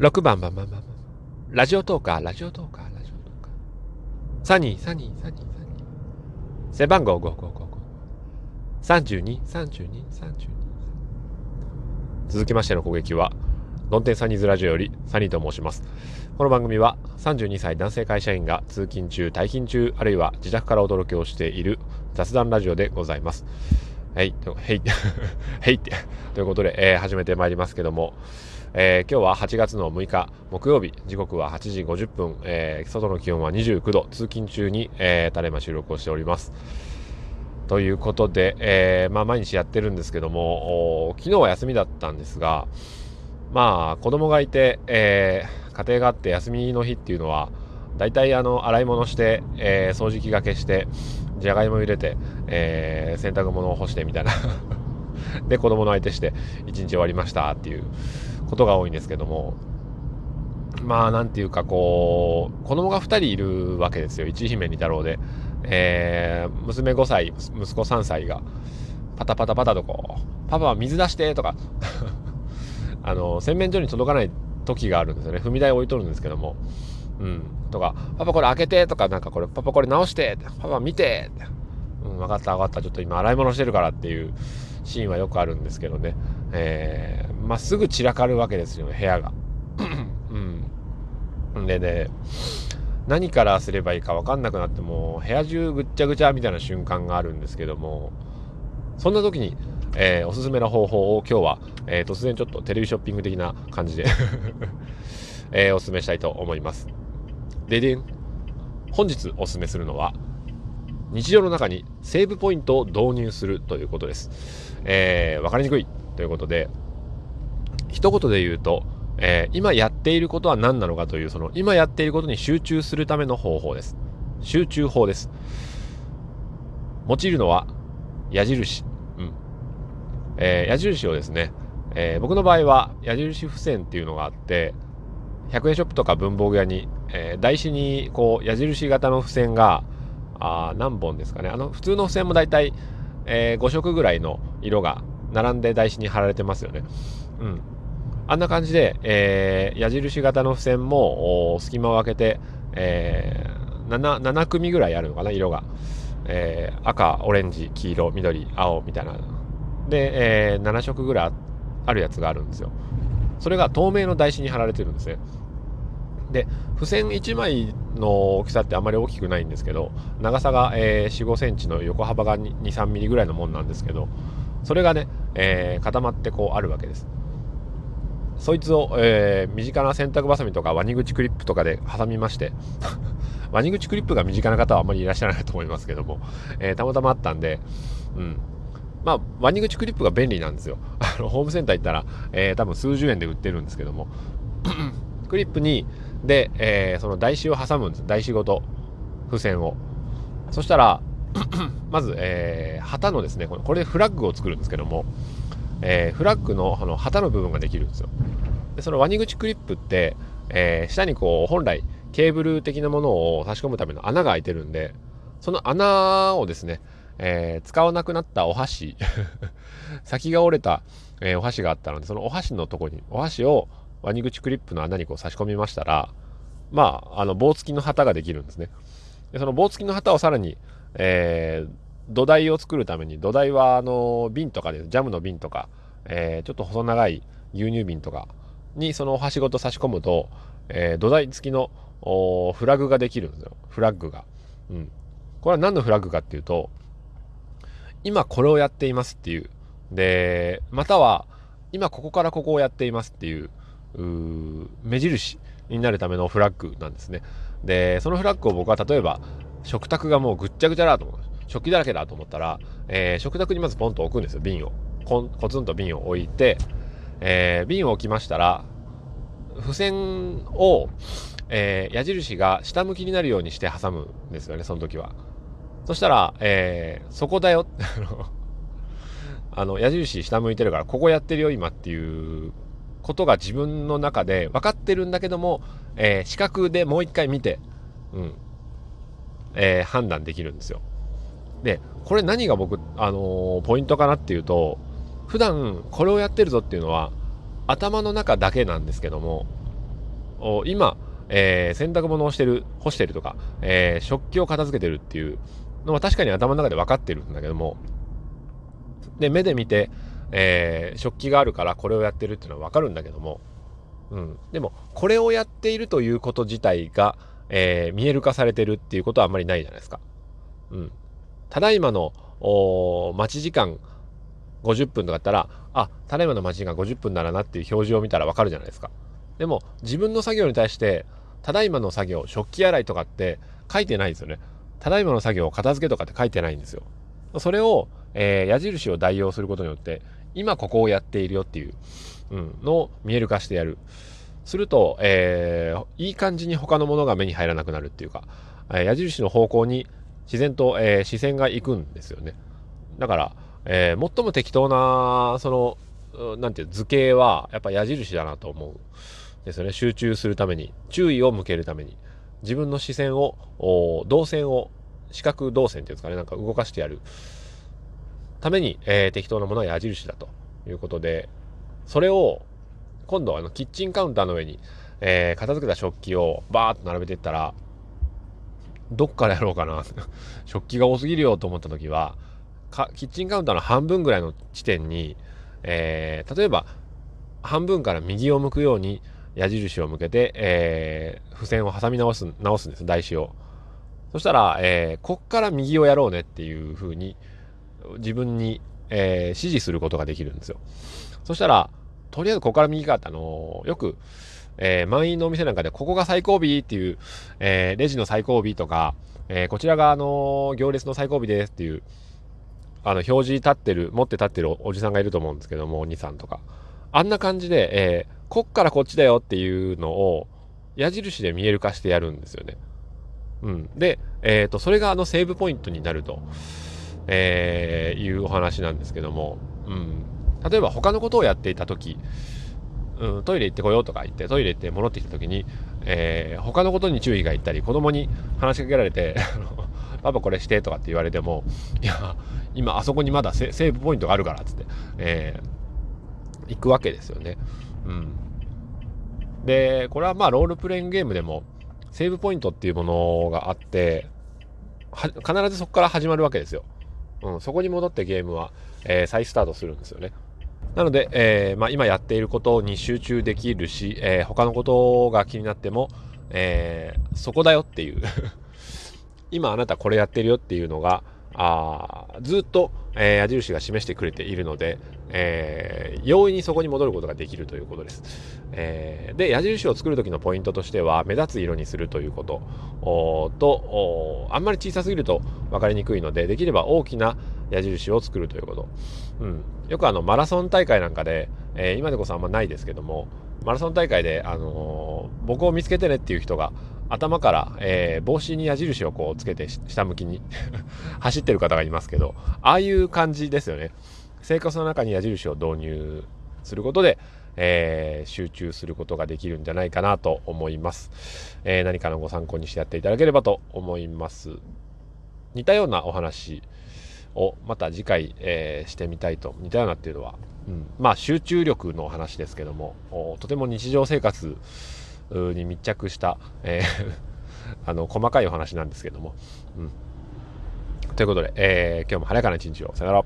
6番番番番番。ラジオトーカー、ラジオトーカー、ラジオトーカー。サニー、サニー、サニー、サニー。背番号5555。32、32、32。続きましての攻撃は、ドンテンサニーズラジオよりサニーと申します。この番組は32歳男性会社員が通勤中、退勤中、あるいは自宅からお届けをしている雑談ラジオでございます。はい、とへい、へいって、ということで、えー、始めてまいりますけども、えー、今日は8月の6日木曜日時刻は8時50分、えー、外の気温は29度通勤中に、えー、ただいま収録をしております。ということで、えー、まあ、毎日やってるんですけども昨日は休みだったんですがまあ子供がいて、え家庭があって休みの日っていうのは大体あの洗い物して、え掃除機がけしてじゃがいも入れて、え洗濯物を干してみたいな。で子供の相手して一日終わりましたっていう。ことが多いんですけどもまあなんていうかこう子供が2人いるわけですよ。一姫二太郎で、えー、娘5歳息子3歳が。パタパタパタとこう「パパは水出して」とか。あの洗面所に届かない時があるんですよね。踏み台置いとるんですけども。うん。とか「パパこれ開けて」とかなんかこれ「パパこれ直して」パパ見て」うん分かった分かった。ちょっと今洗い物してるからっていうシーンはよくあるんですけどね、えー、まあ、すぐ散らかるわけですよ部屋が。うん、でね何からすればいいか分かんなくなっても部屋中ぐっちゃぐちゃみたいな瞬間があるんですけどもそんな時に、えー、おすすめの方法を今日は、えー、突然ちょっとテレビショッピング的な感じで えー、おすすめしたいと思います。ででん本日おすすめするのは日常の中にセーブポイントを導入するということです。えー、わかりにくいということで、一言で言うと、えー、今やっていることは何なのかという、その今やっていることに集中するための方法です。集中法です。用いるのは矢印。うん。えー、矢印をですね、えー、僕の場合は矢印付箋っていうのがあって、100円ショップとか文房具屋に、えー、台紙にこう矢印型の付箋があ何本ですかねあの普通の付箋も大体、えー、5色ぐらいの色が並んで台紙に貼られてますよね。うん。あんな感じで、えー、矢印型の付箋も隙間を空けて、えー、7, 7組ぐらいあるのかな色が、えー、赤オレンジ黄色緑青みたいなで、えー、7色ぐらいあるやつがあるんですよそれが透明の台紙に貼られてるんですねで付箋1枚の大きさってあまり大きくないんですけど長さが、えー、4 5センチの横幅が2 3ミリぐらいのもんなんですけどそれがね、えー、固まってこうあるわけです。そいつを、えー、身近な洗濯ばさみとかワニ口クリップとかで挟みまして ワニ口クリップが身近な方はあまりいらっしゃらないと思いますけども、えー、たまたまあったんで、うん、まあ、ワニ口クリップが便利なんですよ。あの、ホームセンター行ったら、えー、多分数十円で売ってるんですけども、クリップに、で、えー、その台紙を挟むんです。台紙ごと。付箋を。そしたら まず、えー、旗のですねこれでフラッグを作るんですけども、えー、フラッグのあの旗の部分ができるんですよでそのワニ口クリップって、えー、下にこう本来ケーブル的なものを差し込むための穴が開いてるんでその穴をですね、えー、使わなくなったお箸 先が折れた、えー、お箸があったのでそのお箸のとこにお箸をワニ口クリップの穴にこう差し込みましたら、まあ、あの棒付きの旗ができるんですね。でその棒付きの旗をさらに、えー、土台を作るために土台はあの瓶とかでジャムの瓶とか、えー、ちょっと細長い牛乳瓶とかにそのお箸ごと差し込むと、えー、土台付きのフラッグができるんですよ。フラッグが、うん、これは何のフラッグかっていうと今これをやっていますっていう。でまたは今ここからここをやっていますっていう目印になるためのフラッグなんですね。で、そのフラッグを僕は例えば、食卓がもうぐっちゃぐちゃだと思う。食器だらけだと思ったら、えー、食卓にまずポンと置くんですよ、瓶を。ココツンと瓶を置いて、えー、瓶を置きましたら、付箋を、えー、矢印が下向きになるようにして挟むんですよね、その時は。そしたら、えー、そこだよ。あの、矢印下向いてるから、ここやってるよ、今っていうことが自分の中で分かってるんだけども、えー、視覚でもう一回見て、うんえー、判断できるんですよ。でこれ何が僕、あのー、ポイントかなっていうと普段これをやってるぞっていうのは頭の中だけなんですけども今、えー、洗濯物をしてる干してるとか、えー、食器を片付けてるっていうのは確かに頭の中で分かってるんだけどもで目で見て、えー、食器があるからこれをやってるっていうのは分かるんだけども、うん、でもこれをやっているということ自体が、えー、見える化されてるっていうことはあんまりないじゃないですか。うん、ただいまの待ち時間50分とかだったらあただいまの待ち時間50分ならなっていう表示を見たら分かるじゃないですか。でも自分の作業に対してただいまの作業食器洗いとかって書いてないんですよね。ただいまの作業片付けとかって書いてないんですよ。それを、えー、矢印を代用することによって今ここをやっているよっていう、うん、のを見える化してやる。すると、えー、いい感じに他のものが目に入らなくなるっていうか、え、矢印の方向に自然と、えー、視線が行くんですよね。だから、えー、最も適当な、その、なんていう図形は、やっぱ矢印だなと思う。ですよね。集中するために、注意を向けるために、自分の視線を、動線を、視覚動線っていうんですかね、なんか動かしてやるために、えー、適当なものは矢印だということで、それを、今度あのキッチンカウンターの上に、えー、片付けた食器をバーッと並べていったら、どっからやろうかな。食器が多すぎるよと思った時はキッチンカウンターの半分ぐらいの地点に、えー、例えば半分から右を向くように矢印を向けて、えー、付箋を挟み直す直すんです台紙を。そしたら、えー、こっから右をやろうねっていう風に自分に、えー、指示することができるんですよ。そしたらとりあえずここから右かってあのよくえー、満員のお店なんかで、ここが最後尾っていう、え、レジの最後尾とか、え、こちらが、あの行列の最後尾ですっていう、あの、表示立ってる、持って立ってるおじさんがいると思うんですけども、お兄さんとか。あんな感じで、えこっからこっちだよっていうのを、矢印で見える化してやるんですよね。うん。で、えっ、と、それがあのセーブポイントになると、えいうお話なんですけども、うん。例えば他のことをやっていた時うん、トイレ行ってこようとか言ってトイレ行って戻ってきた時に、えー、他のことに注意がいったり子供に話しかけられて パパこれしてとかって言われてもいや今あそこにまだセーブポイントがあるからっつって、えー、行くわけですよね。うん、でこれはまあロールプレイングゲームでもセーブポイントっていうものがあって必ずそこから始まるわけですよ。うん、そこに戻ってゲームは、えー、再スタートするんですよね。なので、えー、まあ、今やっていることに集中できるし、えー、他のことが気になっても、えー、そこだよっていう。今あなたこれやってるよっていうのがあずっと、え矢印が示してくれているので、え容易にそこに戻ることができるということです。えで矢印を作る時のポイントとしては目立つ色にするということとあんまり小さすぎると分かりにくいのでできれば大きな矢印を作るということ。うん、よくあのマラソン大会なんかで、えー、今でこそあんまないですけどもマラソン大会で、あの、僕を見つけてねっていう人が頭から、えー、帽子に矢印をこうつけて下向きに 走ってる方がいますけどああいう感じですよね。生活の中に矢印を導入することで、えー、集中することができるんじゃないかなと思います、えー、何かのご参考にしてやっていただければと思います。似たようなお話をまた次回、えー、してみたいと似たようなっていうのは、うん、まあ集中力の話ですけどもとても日常生活に密着した、えー あの細かいお話なんですけども、うん、ということで、えー、今日も晴れやかな一日を。さよなら。